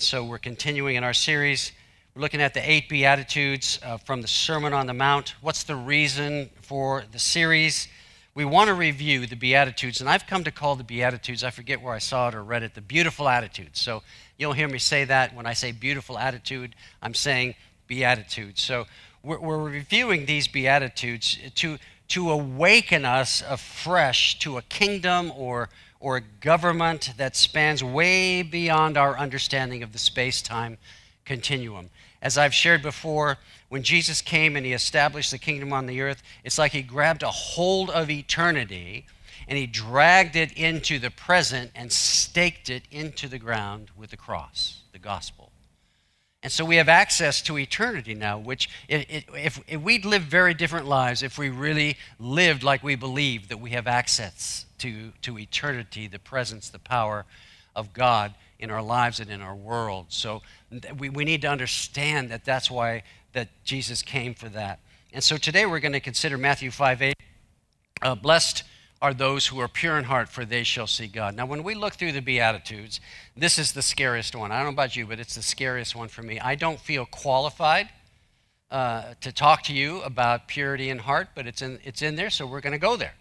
So we're continuing in our series. We're looking at the eight Beatitudes uh, from the Sermon on the Mount. What's the reason for the series? We want to review the Beatitudes, and I've come to call the Beatitudes, I forget where I saw it or read it, the beautiful attitudes. So you'll hear me say that. When I say beautiful attitude, I'm saying Beatitudes. So we're, we're reviewing these Beatitudes to, to awaken us afresh to a kingdom or or a government that spans way beyond our understanding of the space time continuum. As I've shared before, when Jesus came and he established the kingdom on the earth, it's like he grabbed a hold of eternity and he dragged it into the present and staked it into the ground with the cross, the gospel. And so we have access to eternity now, which, if, if, we'd lived very different lives, if we really lived like we believe that we have access to, to eternity, the presence, the power of God in our lives and in our world. So we, we need to understand that that's why that Jesus came for that. And so today we're going to consider Matthew 5 8. Uh, blessed are those who are pure in heart, for they shall see God. Now, when we look through the Beatitudes, this is the scariest one. I don't know about you, but it's the scariest one for me. I don't feel qualified uh, to talk to you about purity in heart, but it's in, it's in there, so we're going to go there.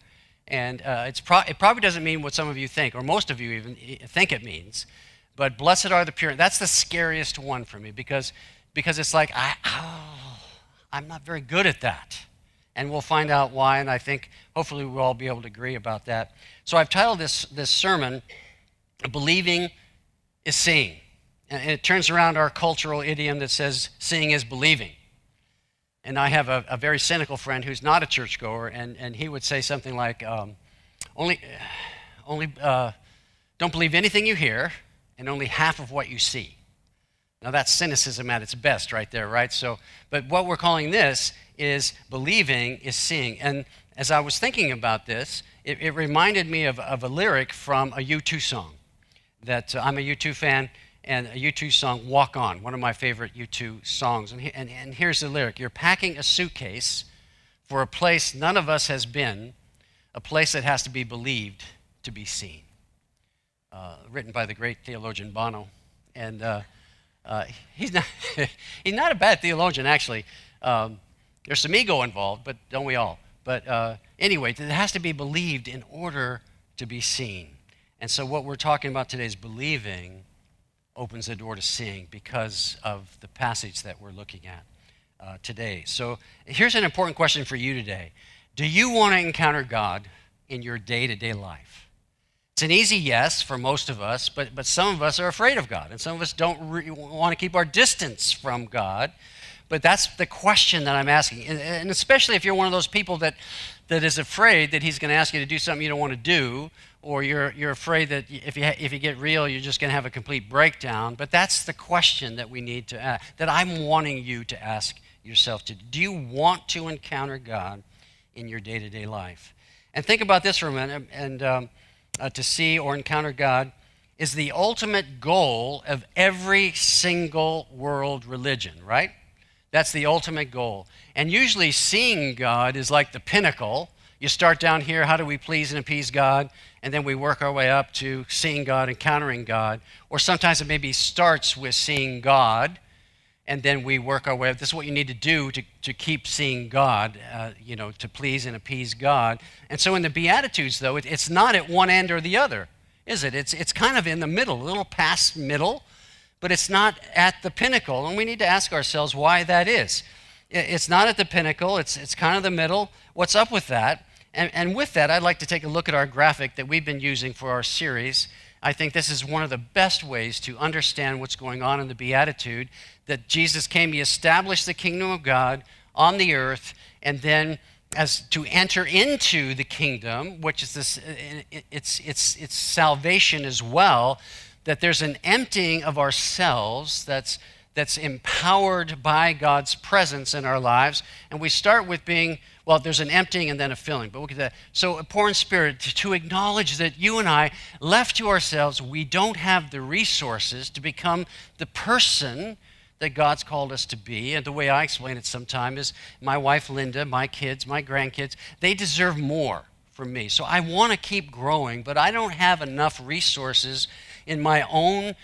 And uh, pro- it probably doesn't mean what some of you think, or most of you even think it means. But blessed are the pure. That's the scariest one for me because, because it's like, I, oh, I'm not very good at that. And we'll find out why, and I think hopefully we'll all be able to agree about that. So I've titled this, this sermon, Believing is Seeing. And it turns around our cultural idiom that says seeing is believing. And I have a, a very cynical friend who's not a churchgoer, and, and he would say something like, um, only, only uh, don't believe anything you hear, and only half of what you see. Now that's cynicism at its best, right there, right? So, but what we're calling this is believing is seeing. And as I was thinking about this, it, it reminded me of, of, a lyric from a U2 song that uh, I'm a U2 fan and a U2 song, Walk On, one of my favorite U2 songs. And, and, and here's the lyric You're packing a suitcase for a place none of us has been, a place that has to be believed to be seen. Uh, written by the great theologian Bono. And uh, uh, he's, not he's not a bad theologian, actually. Um, there's some ego involved, but don't we all? But uh, anyway, it has to be believed in order to be seen. And so, what we're talking about today is believing opens the door to seeing because of the passage that we're looking at uh, today. So here's an important question for you today Do you want to encounter God in your day to day life? It's an easy yes for most of us, but, but some of us are afraid of God, and some of us don't re- want to keep our distance from God. But that's the question that I'm asking. And, and especially if you're one of those people that, that is afraid that He's going to ask you to do something you don't want to do, or you're, you're afraid that if you, if you get real, you're just going to have a complete breakdown. But that's the question that we need to ask, that I'm wanting you to ask yourself to. Do you want to encounter God in your day to day life? And think about this for a minute. And um, uh, to see or encounter God is the ultimate goal of every single world religion, right? That's the ultimate goal. And usually, seeing God is like the pinnacle. You start down here, how do we please and appease God? and then we work our way up to seeing God, encountering God. Or sometimes it maybe starts with seeing God, and then we work our way up. This is what you need to do to, to keep seeing God, uh, you know, to please and appease God. And so in the Beatitudes, though, it, it's not at one end or the other, is it? It's, it's kind of in the middle, a little past middle, but it's not at the pinnacle. And we need to ask ourselves why that is. It's not at the pinnacle, it's, it's kind of the middle. What's up with that? And, and with that, I'd like to take a look at our graphic that we've been using for our series. I think this is one of the best ways to understand what's going on in the Beatitude that Jesus came, He established the kingdom of God on the earth, and then as to enter into the kingdom, which is this, it's, it's, it's salvation as well, that there's an emptying of ourselves that's, that's empowered by God's presence in our lives. And we start with being well, there's an emptying and then a filling. But look at that. So, a poor in spirit, to, acknowledge that you and I, left to ourselves, we don't have the resources to become the person that God's called us to be. And the way I explain it sometimes is my wife Linda, my kids, my grandkids, they deserve more from me. So I want to keep growing, but I don't have enough resources in my own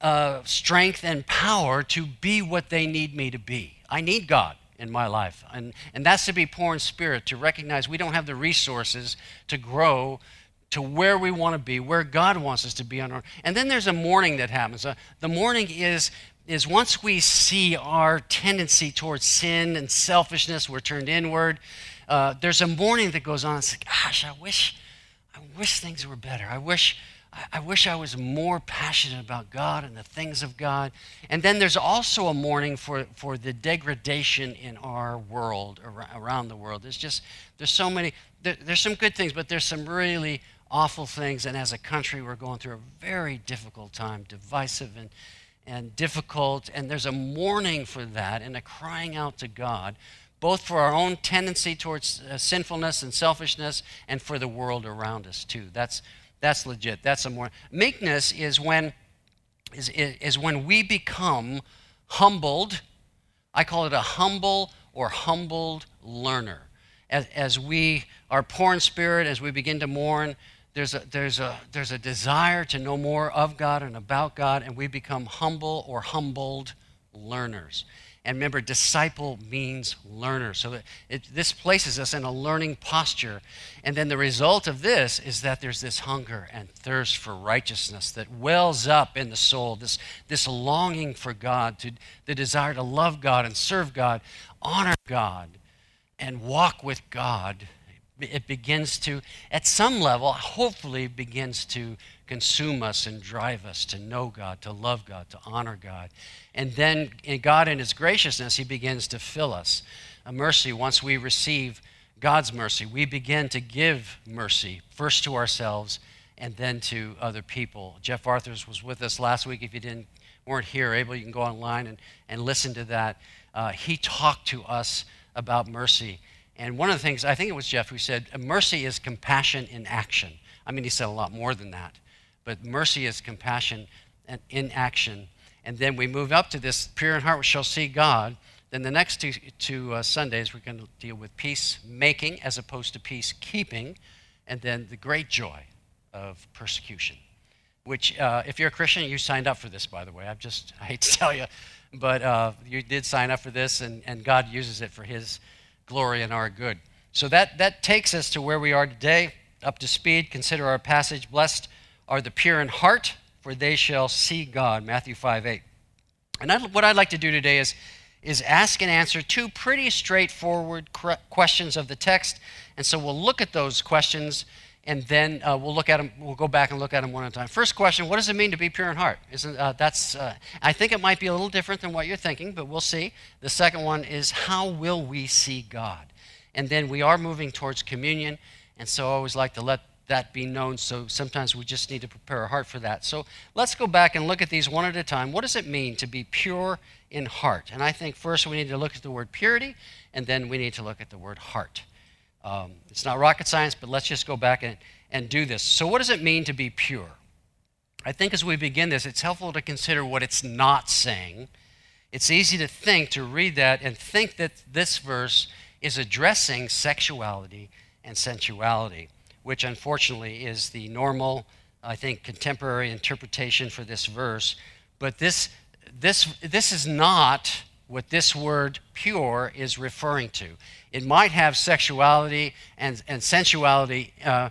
uh, strength and power to be what they need me to be. I need God in my life. And, and that's to be poor in spirit, to recognize we don't have the resources to grow to where we want to be, where God wants us to be on our. And then there's a mourning that happens. Uh, the mourning is is once we see our tendency towards sin and selfishness, we're turned inward. Uh, there's a mourning that goes on. It's like, gosh, I wish, I wish things were better. I wish, I wish I was more passionate about God and the things of God. And then there's also a mourning for, for the degradation in our world, around the world. There's just, there's so many, there, there's some good things, but there's some really awful things. And as a country, we're going through a very difficult time, divisive and, and difficult. And there's a mourning for that and a crying out to God, both for our own tendency towards uh, sinfulness and selfishness and for the world around us, too. That's, that's legit. That's a more. Meekness is when, is, is when we become humbled. I call it a humble or humbled learner. As, as we are poor in spirit, as we begin to mourn, there's a, there's, a, there's a desire to know more of God and about God, and we become humble or humbled learners. And remember, disciple means learner. So it, this places us in a learning posture. And then the result of this is that there's this hunger and thirst for righteousness that wells up in the soul, this, this longing for God, to, the desire to love God and serve God, honor God, and walk with God. It begins to, at some level, hopefully begins to consume us and drive us to know God, to love God, to honor God. And then in God, in His graciousness, He begins to fill us. A mercy, once we receive God's mercy, we begin to give mercy, first to ourselves and then to other people. Jeff Arthurs was with us last week. If you didn't, weren't here, able, you can go online and, and listen to that. Uh, he talked to us about mercy. And one of the things, I think it was Jeff who said, mercy is compassion in action. I mean, he said a lot more than that. But mercy is compassion in action. And then we move up to this pure in heart we shall see God. Then the next two, two uh, Sundays, we're going to deal with peacemaking as opposed to peacekeeping. And then the great joy of persecution, which, uh, if you're a Christian, you signed up for this, by the way. I just, I hate to tell you, but uh, you did sign up for this, and, and God uses it for His glory and our good. So that, that takes us to where we are today, up to speed. Consider our passage. Blessed are the pure in heart, for they shall see God. Matthew 5 8. And I, what I'd like to do today is, is ask and answer two pretty straightforward questions of the text. And so we'll look at those questions and then uh, we'll look at them. We'll go back and look at them one at a time. First question: What does it mean to be pure in heart? Isn't uh, that's? Uh, I think it might be a little different than what you're thinking, but we'll see. The second one is how will we see God? And then we are moving towards communion, and so I always like to let that be known. So sometimes we just need to prepare our heart for that. So let's go back and look at these one at a time. What does it mean to be pure in heart? And I think first we need to look at the word purity, and then we need to look at the word heart. Um, it's not rocket science, but let's just go back and, and do this. So, what does it mean to be pure? I think as we begin this, it's helpful to consider what it's not saying. It's easy to think, to read that, and think that this verse is addressing sexuality and sensuality which unfortunately is the normal, I think, contemporary interpretation for this verse. But this, this, this is not what this word pure is referring to. It might have sexuality and, and sensuality uh,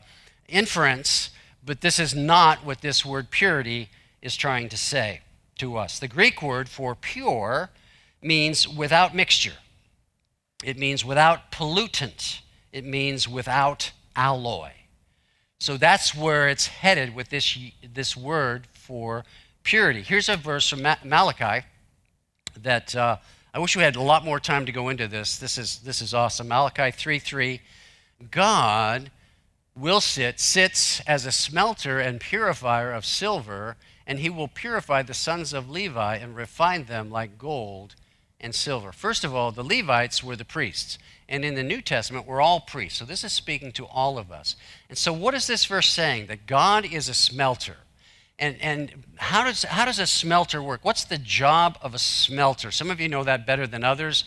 inference, but this is not what this word purity is trying to say to us. The Greek word for pure means without mixture, it means without pollutant, it means without alloy. So that's where it's headed with this, this word for purity. Here's a verse from Malachi that uh, I wish we had a lot more time to go into this. This is, this is awesome. Malachi 3 3. God will sit, sits as a smelter and purifier of silver, and he will purify the sons of Levi and refine them like gold and silver. First of all, the Levites were the priests. And in the New Testament, we're all priests. So this is speaking to all of us. And so, what is this verse saying? That God is a smelter. And, and how, does, how does a smelter work? What's the job of a smelter? Some of you know that better than others.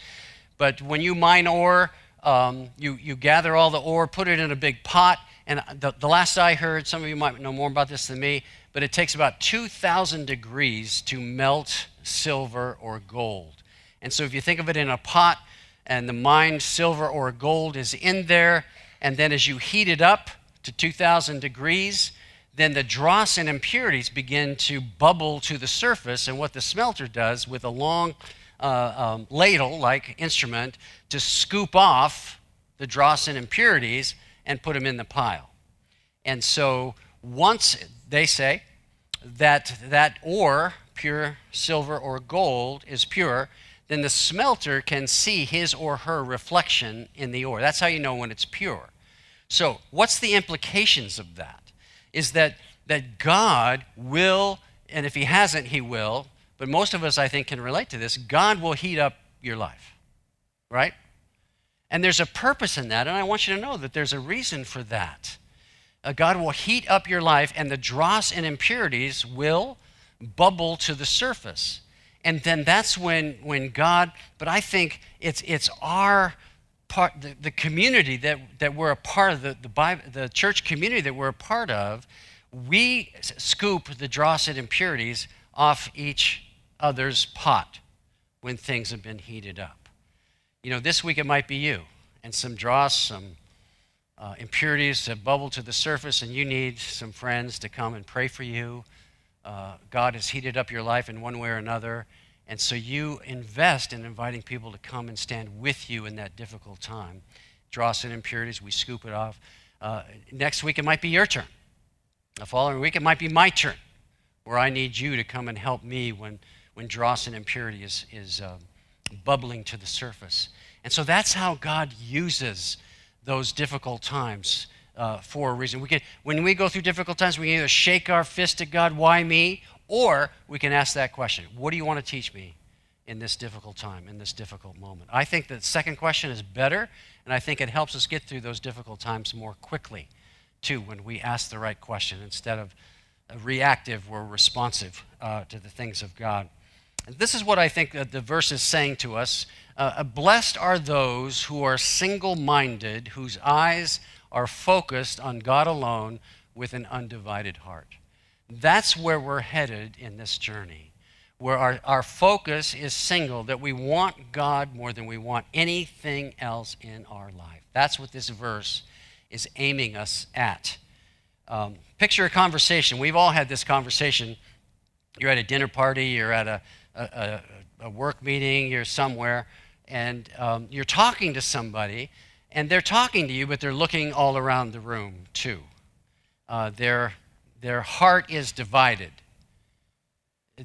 But when you mine ore, um, you, you gather all the ore, put it in a big pot. And the, the last I heard, some of you might know more about this than me, but it takes about 2,000 degrees to melt silver or gold. And so if you think of it in a pot and the mined silver or gold is in there, and then as you heat it up to 2,000 degrees, then the dross and impurities begin to bubble to the surface. And what the smelter does with a long uh, um, ladle like instrument to scoop off the dross and impurities and put them in the pile. And so once they say that that ore, pure silver or gold, is pure, then the smelter can see his or her reflection in the ore. That's how you know when it's pure. So, what's the implications of that? Is that that God will, and if he hasn't, he will, but most of us I think can relate to this, God will heat up your life. Right? And there's a purpose in that, and I want you to know that there's a reason for that. Uh, God will heat up your life, and the dross and impurities will bubble to the surface. And then that's when, when God, but I think it's, it's our part, the, the community that, that we're a part of, the, the, Bible, the church community that we're a part of, we scoop the dross and impurities off each other's pot when things have been heated up. You know, this week it might be you, and some dross, some uh, impurities have bubbled to the surface, and you need some friends to come and pray for you. Uh, God has heated up your life in one way or another, and so you invest in inviting people to come and stand with you in that difficult time. Dross and impurities, we scoop it off. Uh, next week it might be your turn. The following week it might be my turn, where I need you to come and help me when, when dross and impurity is, is uh, bubbling to the surface. And so that's how God uses those difficult times uh, for a reason. We can, when we go through difficult times, we can either shake our fist at God, why me? Or we can ask that question What do you want to teach me in this difficult time, in this difficult moment? I think the second question is better, and I think it helps us get through those difficult times more quickly, too, when we ask the right question. Instead of reactive, we're responsive uh, to the things of God. This is what I think that the verse is saying to us. Uh, blessed are those who are single minded, whose eyes are focused on God alone with an undivided heart. That's where we're headed in this journey, where our, our focus is single, that we want God more than we want anything else in our life. That's what this verse is aiming us at. Um, picture a conversation. We've all had this conversation. You're at a dinner party, you're at a, a, a work meeting, you're somewhere, and um, you're talking to somebody, and they're talking to you, but they're looking all around the room too. Uh, they're their heart is divided.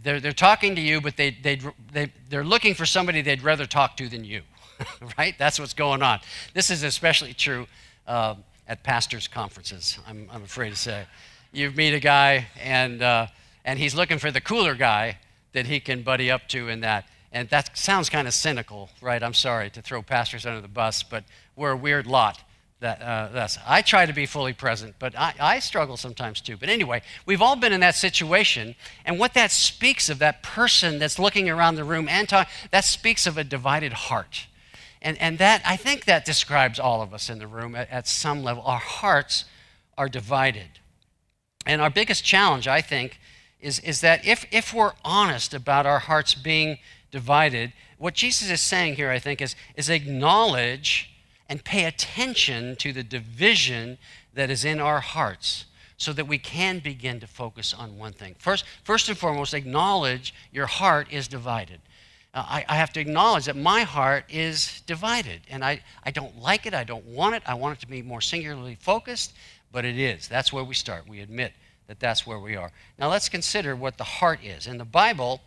They're, they're talking to you, but they, they, they, they're looking for somebody they'd rather talk to than you, right? That's what's going on. This is especially true uh, at pastors' conferences, I'm, I'm afraid to say. You meet a guy, and, uh, and he's looking for the cooler guy that he can buddy up to in that. And that sounds kind of cynical, right? I'm sorry to throw pastors under the bus, but we're a weird lot that, uh, that's, I try to be fully present, but I, I struggle sometimes too. But anyway, we've all been in that situation, and what that speaks of, that person that's looking around the room and talking, that speaks of a divided heart. And, and that, I think that describes all of us in the room at, at some level. Our hearts are divided. And our biggest challenge, I think, is, is that if, if we're honest about our hearts being divided, what Jesus is saying here, I think, is, is acknowledge and pay attention to the division that is in our hearts so that we can begin to focus on one thing. First, first and foremost, acknowledge your heart is divided. Uh, I, I, have to acknowledge that my heart is divided, and I, I don't like it. I don't want it. I want it to be more singularly focused, but it is. That's where we start. We admit that that's where we are. Now, let's consider what the heart is. In the Bible,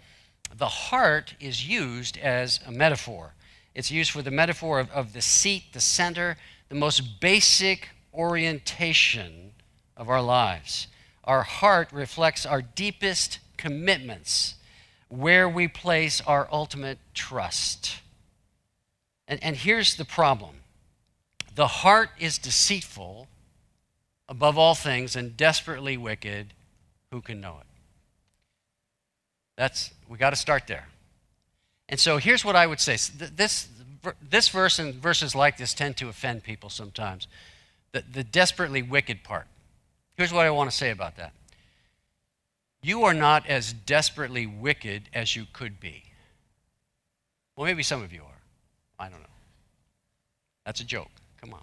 the heart is used as a metaphor. It's used for the metaphor of, of the seat, the center, the most basic orientation of our lives. Our heart reflects our deepest commitments, where we place our ultimate trust. And, and here's the problem the heart is deceitful above all things and desperately wicked. Who can know it? That's, we got to start there. And so here's what I would say. This, this verse and verses like this tend to offend people sometimes. The, the desperately wicked part. Here's what I want to say about that. You are not as desperately wicked as you could be. Well, maybe some of you are. I don't know. That's a joke. Come on.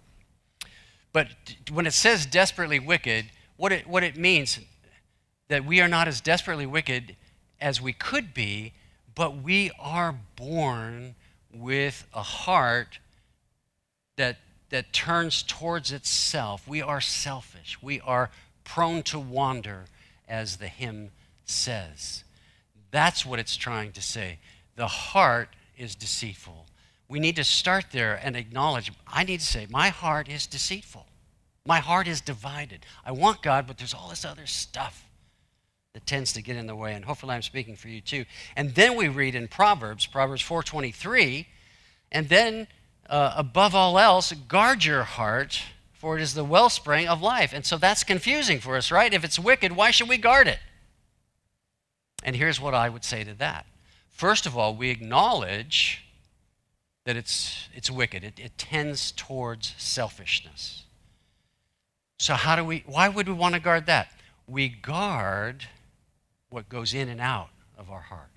But when it says desperately wicked, what it, what it means that we are not as desperately wicked as we could be, but we are born with a heart that, that turns towards itself. We are selfish. We are prone to wander, as the hymn says. That's what it's trying to say. The heart is deceitful. We need to start there and acknowledge I need to say, my heart is deceitful. My heart is divided. I want God, but there's all this other stuff that tends to get in the way and hopefully I'm speaking for you too. And then we read in Proverbs, Proverbs 4:23, and then uh, above all else, guard your heart, for it is the wellspring of life. And so that's confusing for us, right? If it's wicked, why should we guard it? And here's what I would say to that. First of all, we acknowledge that it's, it's wicked. It, it tends towards selfishness. So how do we why would we want to guard that? We guard what goes in and out of our heart.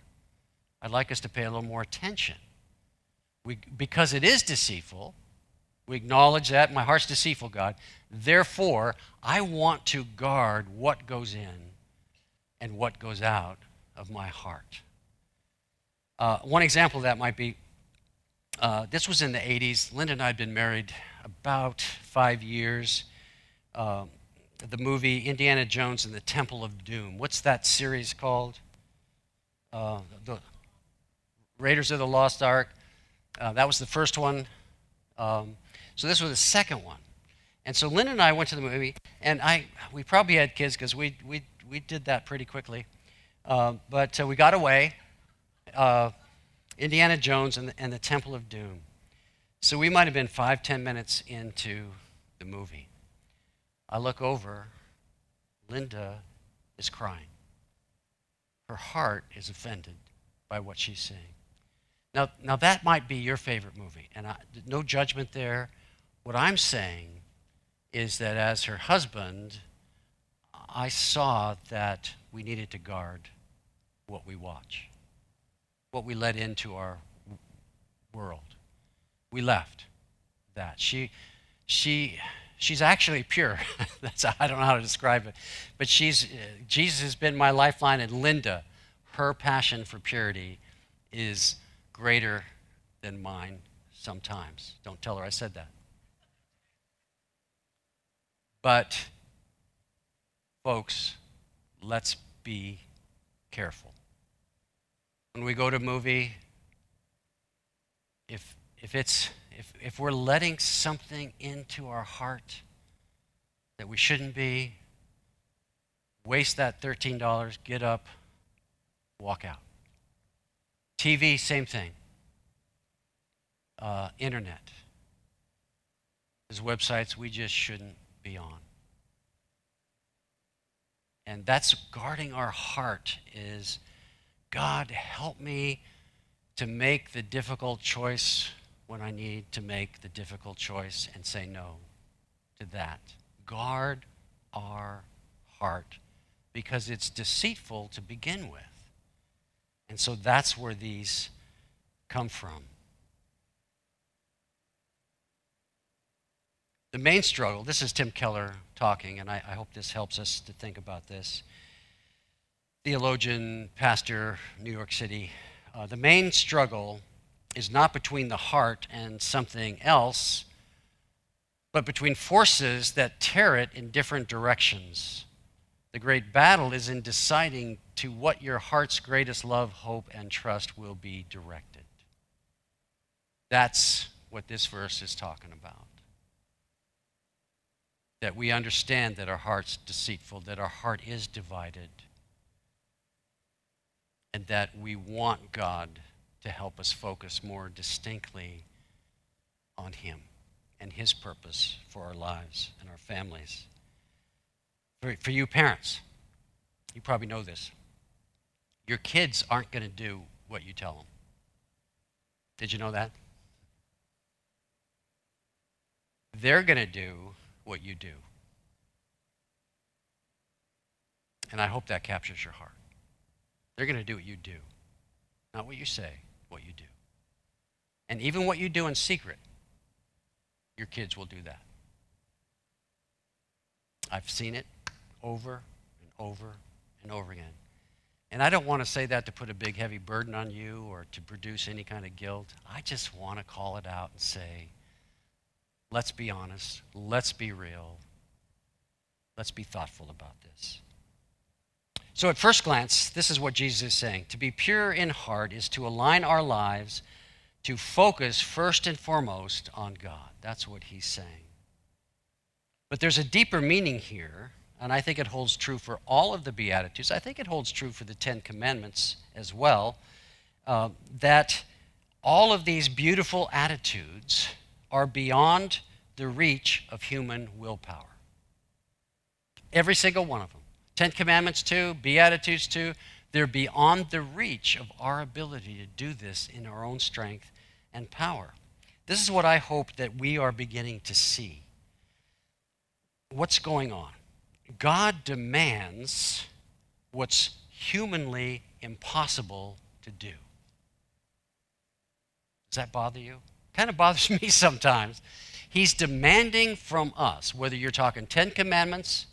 I'd like us to pay a little more attention. We, because it is deceitful, we acknowledge that my heart's deceitful, God. Therefore, I want to guard what goes in and what goes out of my heart. Uh, one example of that might be uh, this was in the 80s. Linda and I had been married about five years. Uh, the movie Indiana Jones and the Temple of Doom. What's that series called? Uh, the Raiders of the Lost Ark. Uh, that was the first one. Um, so this was the second one. And so Lynn and I went to the movie, and I we probably had kids because we, we, we did that pretty quickly. Uh, but uh, we got away. Uh, Indiana Jones and the, and the Temple of Doom. So we might have been five, ten minutes into the movie. I look over, Linda is crying. Her heart is offended by what she's seeing. Now, now that might be your favorite movie, and I, no judgment there. What I'm saying is that as her husband, I saw that we needed to guard what we watch, what we let into our world. We left that. She, she, she's actually pure. That's I don't know how to describe it, but she's uh, Jesus has been my lifeline, and Linda, her passion for purity is greater than mine sometimes. Don't tell her I said that. But folks, let's be careful. When we go to a movie, if if it's if, if we're letting something into our heart that we shouldn't be, waste that $13, get up, walk out. TV, same thing. Uh, internet. There's websites we just shouldn't be on. And that's guarding our heart is God, help me to make the difficult choice when I need to make the difficult choice and say no to that. Guard our heart because it's deceitful to begin with. And so that's where these come from. The main struggle, this is Tim Keller talking, and I, I hope this helps us to think about this. Theologian, pastor, New York City. Uh, the main struggle is not between the heart and something else, but between forces that tear it in different directions. The great battle is in deciding to what your heart's greatest love, hope, and trust will be directed. That's what this verse is talking about. That we understand that our heart's deceitful, that our heart is divided, and that we want God to help us focus more distinctly on Him and His purpose for our lives and our families. For, for you parents, you probably know this. Your kids aren't going to do what you tell them. Did you know that? They're going to do what you do. And I hope that captures your heart. They're going to do what you do, not what you say, what you do. And even what you do in secret, your kids will do that. I've seen it over and over and over again. And I don't want to say that to put a big, heavy burden on you or to produce any kind of guilt. I just want to call it out and say, let's be honest, let's be real, let's be thoughtful about this. So, at first glance, this is what Jesus is saying. To be pure in heart is to align our lives to focus first and foremost on God. That's what he's saying. But there's a deeper meaning here, and I think it holds true for all of the Beatitudes. I think it holds true for the Ten Commandments as well, uh, that all of these beautiful attitudes are beyond the reach of human willpower. Every single one of them. Ten Commandments, too, Beatitudes, too, they're beyond the reach of our ability to do this in our own strength and power. This is what I hope that we are beginning to see. What's going on? God demands what's humanly impossible to do. Does that bother you? Kind of bothers me sometimes. He's demanding from us, whether you're talking Ten Commandments,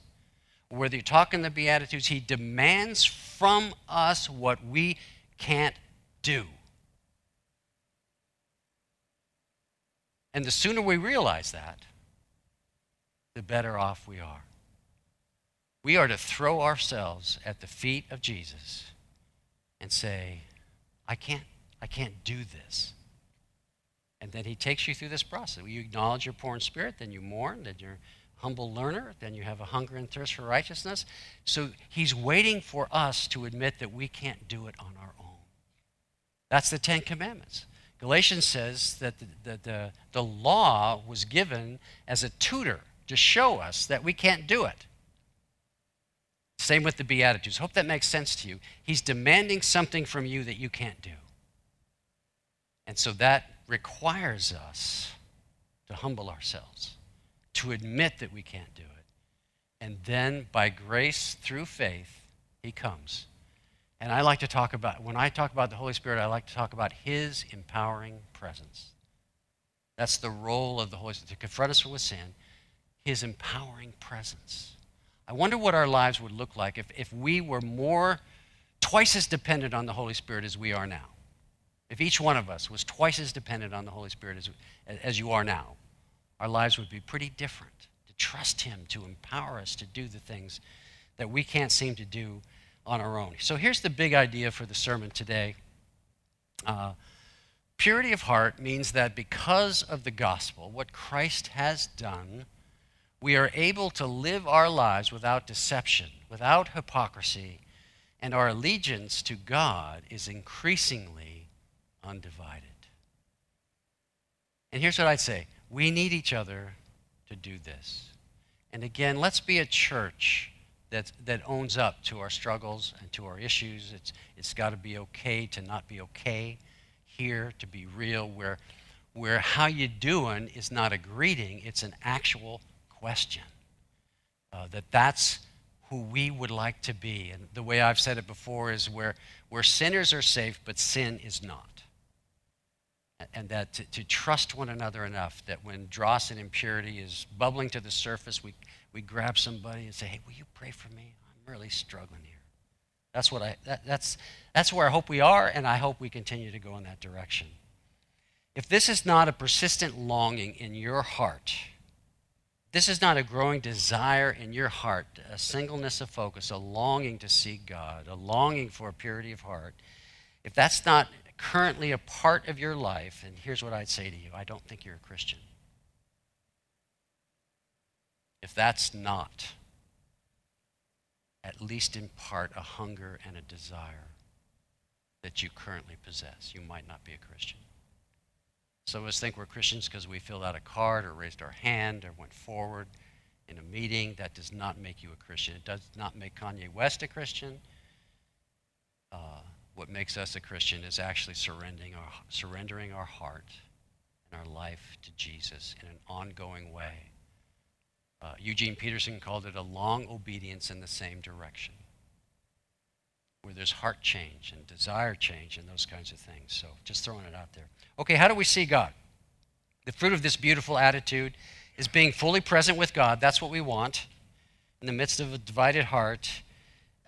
whether you're talking the Beatitudes, he demands from us what we can't do. And the sooner we realize that, the better off we are. We are to throw ourselves at the feet of Jesus and say, I can't, I can't do this. And then he takes you through this process. You acknowledge your poor in spirit, then you mourn, then you're humble learner, then you have a hunger and thirst for righteousness. So he's waiting for us to admit that we can't do it on our own. That's the Ten Commandments. Galatians says that the, the, the, the law was given as a tutor to show us that we can't do it. Same with the Beatitudes. Hope that makes sense to you. He's demanding something from you that you can't do. And so that requires us to humble ourselves to admit that we can't do it. And then by grace through faith, he comes. And I like to talk about, when I talk about the Holy Spirit, I like to talk about his empowering presence. That's the role of the Holy Spirit, to confront us with sin, his empowering presence. I wonder what our lives would look like if, if we were more, twice as dependent on the Holy Spirit as we are now. If each one of us was twice as dependent on the Holy Spirit as, as you are now our lives would be pretty different. To trust Him, to empower us to do the things that we can't seem to do on our own. So here's the big idea for the sermon today. Uh, purity of heart means that because of the gospel, what Christ has done, we are able to live our lives without deception, without hypocrisy, and our allegiance to God is increasingly undivided. And here's what I'd say we need each other to do this. And again, let's be a church that, that owns up to our struggles and to our issues. It's, it's got to be okay to not be okay here, to be real, where, where how you doing is not a greeting, it's an actual question. Uh, that that's who we would like to be. And the way I've said it before is where, where sinners are safe, but sin is not and that to, to, trust one another enough that when dross and impurity is bubbling to the surface, we, we grab somebody and say, hey, will you pray for me? I'm really struggling here. That's, what I, that, that's, that's where I hope we are, and I hope we continue to go in that direction. If this is not a persistent longing in your heart, this is not a growing desire in your heart, a singleness of focus, a longing to seek God, a longing for purity of heart, if that's not currently a part of your life, and here's what I'd say to you I don't think you're a Christian. If that's not, at least in part, a hunger and a desire that you currently possess, you might not be a Christian. Some of us think we're Christians because we filled out a card or raised our hand or went forward in a meeting. That does not make you a Christian. It does not make Kanye West a Christian. Uh, what makes us a Christian is actually surrendering our, surrendering our heart and our life to Jesus in an ongoing way. Uh, Eugene Peterson called it a long obedience in the same direction. where there's heart change and desire change and those kinds of things. So just throwing it out there. Okay, how do we see God? The fruit of this beautiful attitude is being fully present with God. That's what we want in the midst of a divided heart.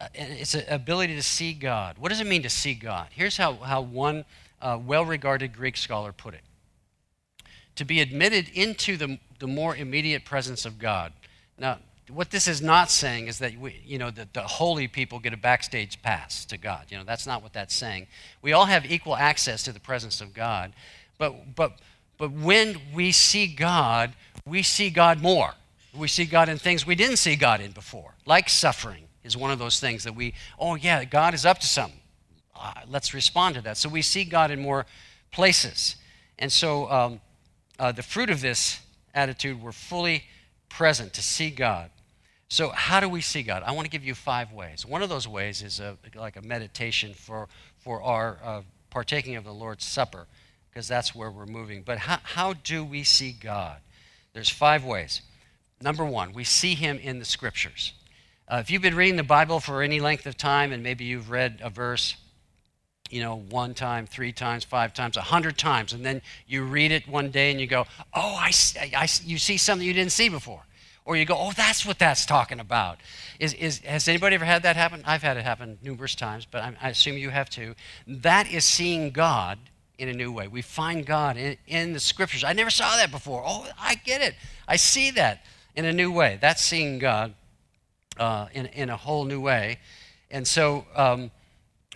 Uh, it's an ability to see God. What does it mean to see God? Here's how, how one uh, well regarded Greek scholar put it to be admitted into the, the more immediate presence of God. Now, what this is not saying is that we, you know, that the holy people get a backstage pass to God. You know, that's not what that's saying. We all have equal access to the presence of God, but but but when we see God, we see God more. We see God in things we didn't see God in before, like suffering is one of those things that we, oh yeah, God is up to something. Uh, let's respond to that. So we see God in more places, and so um, uh, the fruit of this attitude, we're fully present to see God. So, how do we see God? I want to give you five ways. One of those ways is a, like a meditation for, for our uh, partaking of the Lord's Supper, because that's where we're moving. But how, how do we see God? There's five ways. Number one, we see Him in the Scriptures. Uh, if you've been reading the Bible for any length of time, and maybe you've read a verse, you know, one time, three times, five times, a hundred times, and then you read it one day and you go, "Oh, I, I, you see something you didn't see before." Or you go, oh, that's what that's talking about. Is, is, has anybody ever had that happen? I've had it happen numerous times, but I, I assume you have too. That is seeing God in a new way. We find God in, in the scriptures. I never saw that before. Oh, I get it. I see that in a new way. That's seeing God uh, in, in a whole new way. And so um,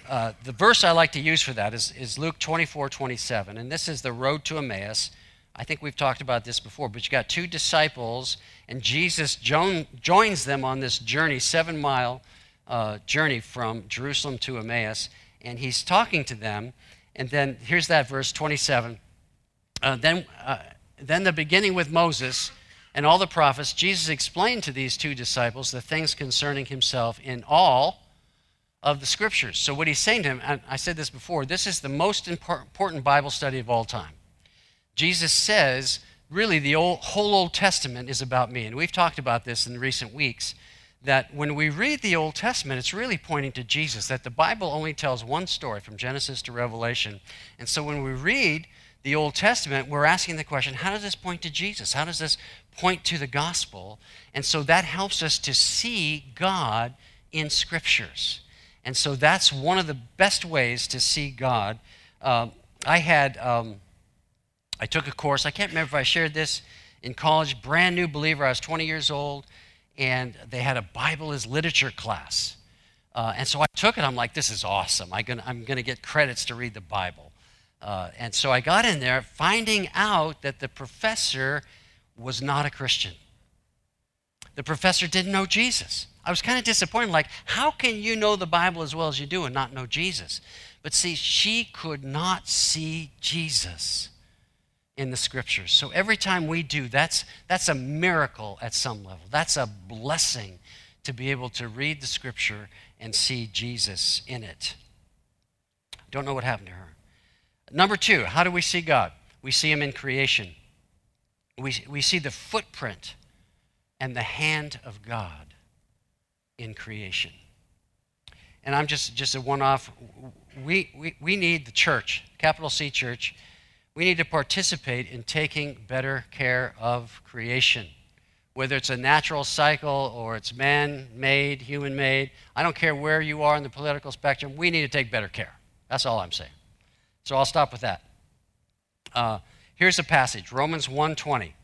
uh, the verse I like to use for that is, is Luke 24 27. And this is the road to Emmaus. I think we've talked about this before, but you got two disciples, and Jesus joins them on this journey, seven mile uh, journey from Jerusalem to Emmaus, and he's talking to them. And then here's that verse 27. Uh, then, uh, then the beginning with Moses and all the prophets, Jesus explained to these two disciples the things concerning himself in all of the scriptures. So, what he's saying to and I said this before, this is the most important Bible study of all time. Jesus says, really, the old, whole Old Testament is about me. And we've talked about this in recent weeks that when we read the Old Testament, it's really pointing to Jesus, that the Bible only tells one story from Genesis to Revelation. And so when we read the Old Testament, we're asking the question how does this point to Jesus? How does this point to the gospel? And so that helps us to see God in scriptures. And so that's one of the best ways to see God. Um, I had. Um, I took a course, I can't remember if I shared this in college, brand new believer. I was 20 years old, and they had a Bible as literature class. Uh, and so I took it. I'm like, this is awesome. I am going to get credits to read the Bible. Uh, and so I got in there finding out that the professor was not a Christian. The professor didn't know Jesus. I was kind of disappointed. Like, how can you know the Bible as well as you do and not know Jesus? But see, she could not see Jesus in the scriptures. So every time we do, that's, that's a miracle at some level. That's a blessing to be able to read the scripture and see Jesus in it. Don't know what happened to her. Number two, how do we see God? We see him in creation. We, we see the footprint and the hand of God in creation. And I'm just, just a one off. We, we, we need the church, capital C church, we need to participate in taking better care of creation. Whether it's a natural cycle or it's man made, human made, I don't care where you are in the political spectrum, we need to take better care. That's all I'm saying. So I'll stop with that. Uh, here's a passage Romans 1:20.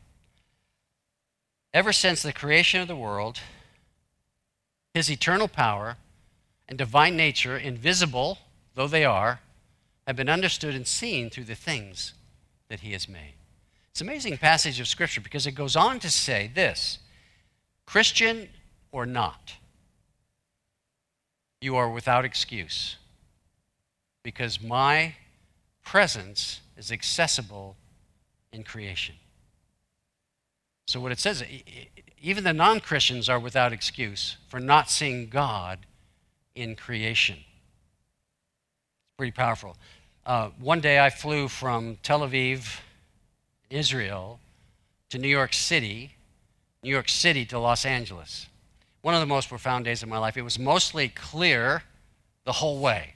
Ever since the creation of the world, his eternal power and divine nature, invisible though they are, have been understood and seen through the things that he has made. It's an amazing passage of Scripture because it goes on to say this Christian or not, you are without excuse because my presence is accessible in creation. So, what it says, even the non Christians are without excuse for not seeing God in creation. It's pretty powerful. Uh, one day I flew from Tel Aviv, Israel, to New York City, New York City to Los Angeles. One of the most profound days of my life. It was mostly clear the whole way.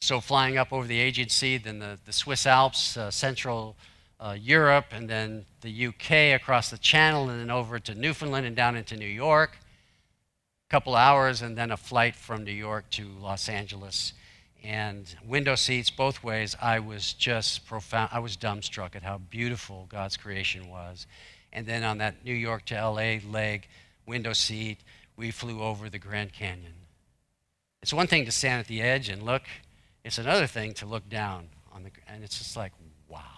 So, flying up over the Aegean Sea, then the, the Swiss Alps, uh, Central uh, Europe, and then the UK across the Channel, and then over to Newfoundland and down into New York. A couple hours, and then a flight from New York to Los Angeles. And window seats both ways. I was just profound. I was dumbstruck at how beautiful God's creation was. And then on that New York to LA leg, window seat, we flew over the Grand Canyon. It's one thing to stand at the edge and look, it's another thing to look down on the and it's just like, wow.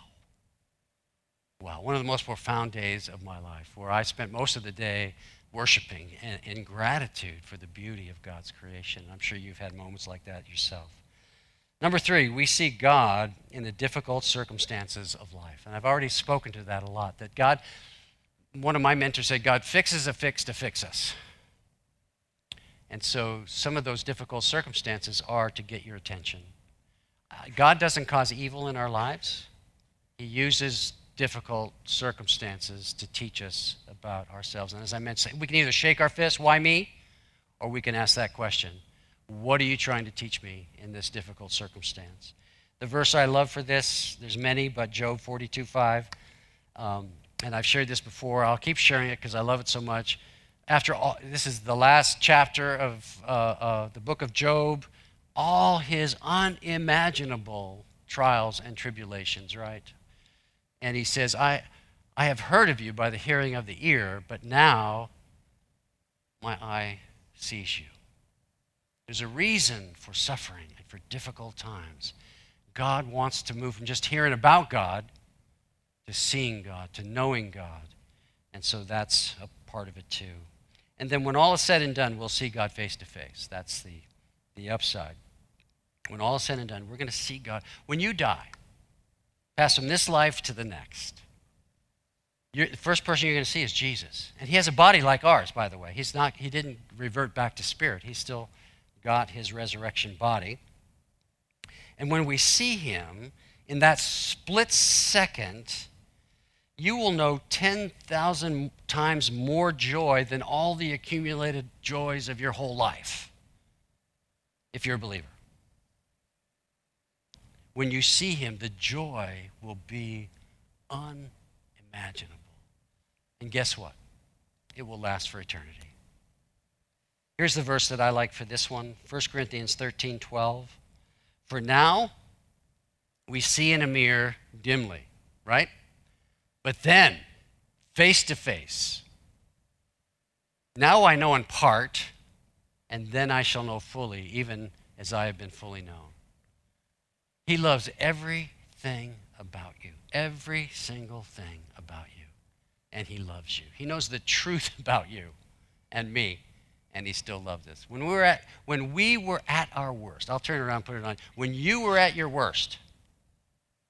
Wow, one of the most profound days of my life where I spent most of the day worshiping and in gratitude for the beauty of God's creation. I'm sure you've had moments like that yourself. Number three, we see God in the difficult circumstances of life. And I've already spoken to that a lot. That God, one of my mentors said, God fixes a fix to fix us. And so some of those difficult circumstances are to get your attention. Uh, God doesn't cause evil in our lives, He uses difficult circumstances to teach us about ourselves. And as I mentioned, we can either shake our fist, why me? Or we can ask that question What are you trying to teach me in this difficult circumstance? The verse I love for this, there's many, but Job 42 5. Um, and I've shared this before. I'll keep sharing it because I love it so much after all, this is the last chapter of uh, uh, the book of Job, all his unimaginable trials and tribulations, right? And he says, I, I have heard of you by the hearing of the ear, but now my eye sees you. There's a reason for suffering and for difficult times. God wants to move from just hearing about God to seeing God, to knowing God. And so that's a part of it too. And then when all is said and done, we'll see God face to face. That's the, the upside. When all is said and done, we're going to see God. When you die, pass from this life to the next, You're, the first person you're going to see is Jesus. And he has a body like ours, by the way. He's not, he didn't revert back to spirit. He still got his resurrection body. And when we see him, in that split second, you will know 10,000 times more joy than all the accumulated joys of your whole life if you're a believer. When you see him, the joy will be unimaginable. And guess what? It will last for eternity. Here's the verse that I like for this one 1 Corinthians 13 12. For now, we see in a mirror dimly, right? But then, face to face, now I know in part, and then I shall know fully, even as I have been fully known. He loves everything about you, every single thing about you, and He loves you. He knows the truth about you and me, and He still loves us. When we were at, when we were at our worst, I'll turn around put it on. When you were at your worst,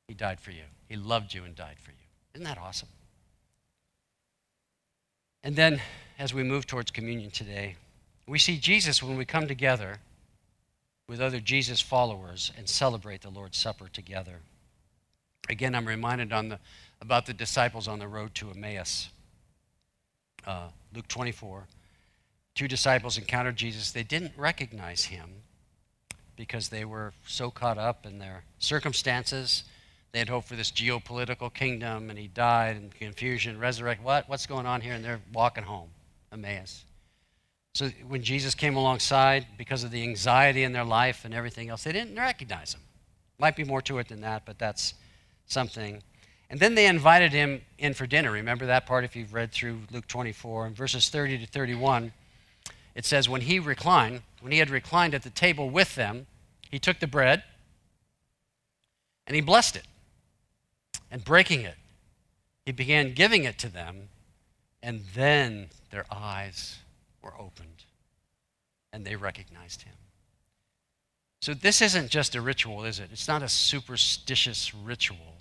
He died for you. He loved you and died for you. Isn't that awesome? And then, as we move towards communion today, we see Jesus when we come together with other Jesus followers and celebrate the Lord's Supper together. Again, I'm reminded on the, about the disciples on the road to Emmaus. Uh, Luke 24. Two disciples encountered Jesus. They didn't recognize him because they were so caught up in their circumstances they had hoped for this geopolitical kingdom, and he died in confusion, resurrected. What? What's going on here? And they're walking home, Emmaus. So when Jesus came alongside, because of the anxiety in their life and everything else, they didn't recognize him. Might be more to it than that, but that's something. And then they invited him in for dinner. Remember that part if you've read through Luke 24 and verses 30 to 31. It says, When he reclined, when he had reclined at the table with them, he took the bread and he blessed it and breaking it. He began giving it to them, and then their eyes were opened and they recognized him. So, this isn't just a ritual, is it? It's not a superstitious ritual.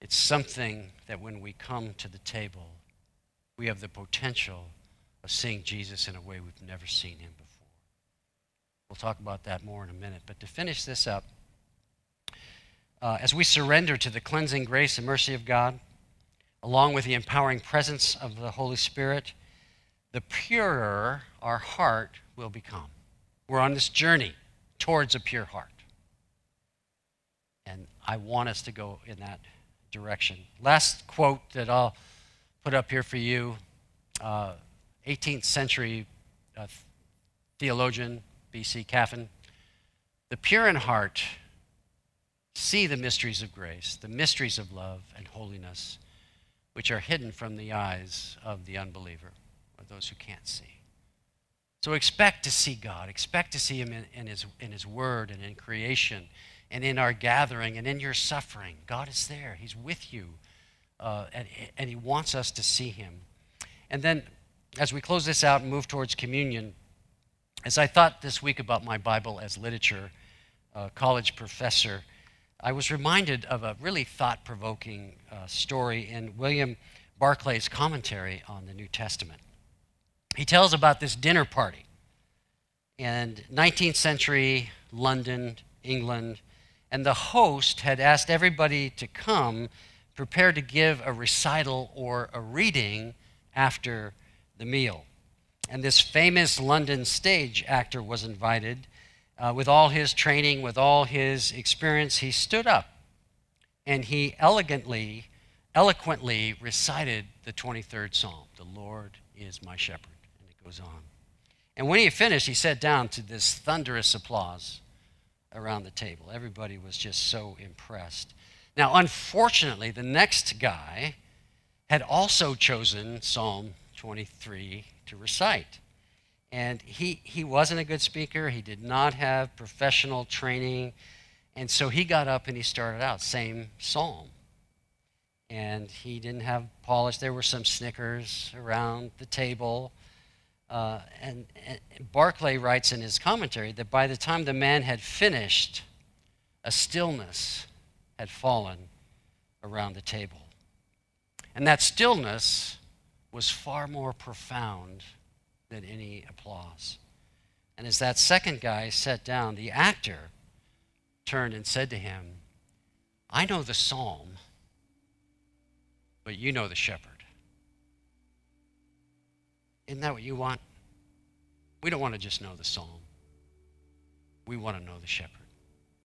It's something that when we come to the table, we have the potential of seeing Jesus in a way we've never seen him before. We'll talk about that more in a minute. But to finish this up, uh, as we surrender to the cleansing grace and mercy of God, along with the empowering presence of the Holy Spirit, the purer our heart will become. We're on this journey towards a pure heart. And I want us to go in that direction. Last quote that I'll put up here for you uh, 18th century uh, theologian, B.C. Caffin. The pure in heart see the mysteries of grace, the mysteries of love and holiness, which are hidden from the eyes of the unbeliever, those who can't see. So expect to see God. Expect to see Him in, in, His, in His Word and in creation and in our gathering and in your suffering. God is there, He's with you, uh, and, and He wants us to see Him. And then, as we close this out and move towards communion, as I thought this week about my Bible as literature, uh, college professor, I was reminded of a really thought provoking uh, story in William Barclay's commentary on the New Testament. He tells about this dinner party in 19th century London, England, and the host had asked everybody to come prepared to give a recital or a reading after the meal. And this famous London stage actor was invited uh, with all his training, with all his experience, he stood up and he elegantly, eloquently recited the 23rd Psalm The Lord is my shepherd. Goes on. And when he finished, he sat down to this thunderous applause around the table. Everybody was just so impressed. Now, unfortunately, the next guy had also chosen Psalm 23 to recite. And he, he wasn't a good speaker. He did not have professional training. And so he got up and he started out, same psalm. And he didn't have polish. There were some snickers around the table. Uh, and, and Barclay writes in his commentary that by the time the man had finished, a stillness had fallen around the table. And that stillness was far more profound than any applause. And as that second guy sat down, the actor turned and said to him, I know the psalm, but you know the shepherd. Isn't that what you want? We don't want to just know the psalm, we want to know the shepherd.